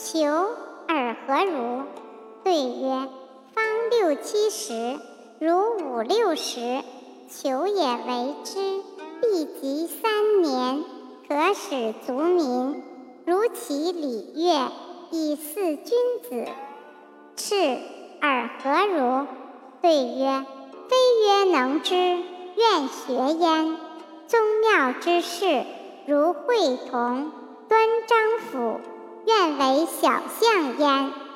求尔何如？对曰：方六七十，如五六十，求也为之，必及三年，可使足民。如其礼乐，以祀君子。赤尔何如？对曰：非曰能之，愿学焉。宗庙之事，如会同、端章，给小象烟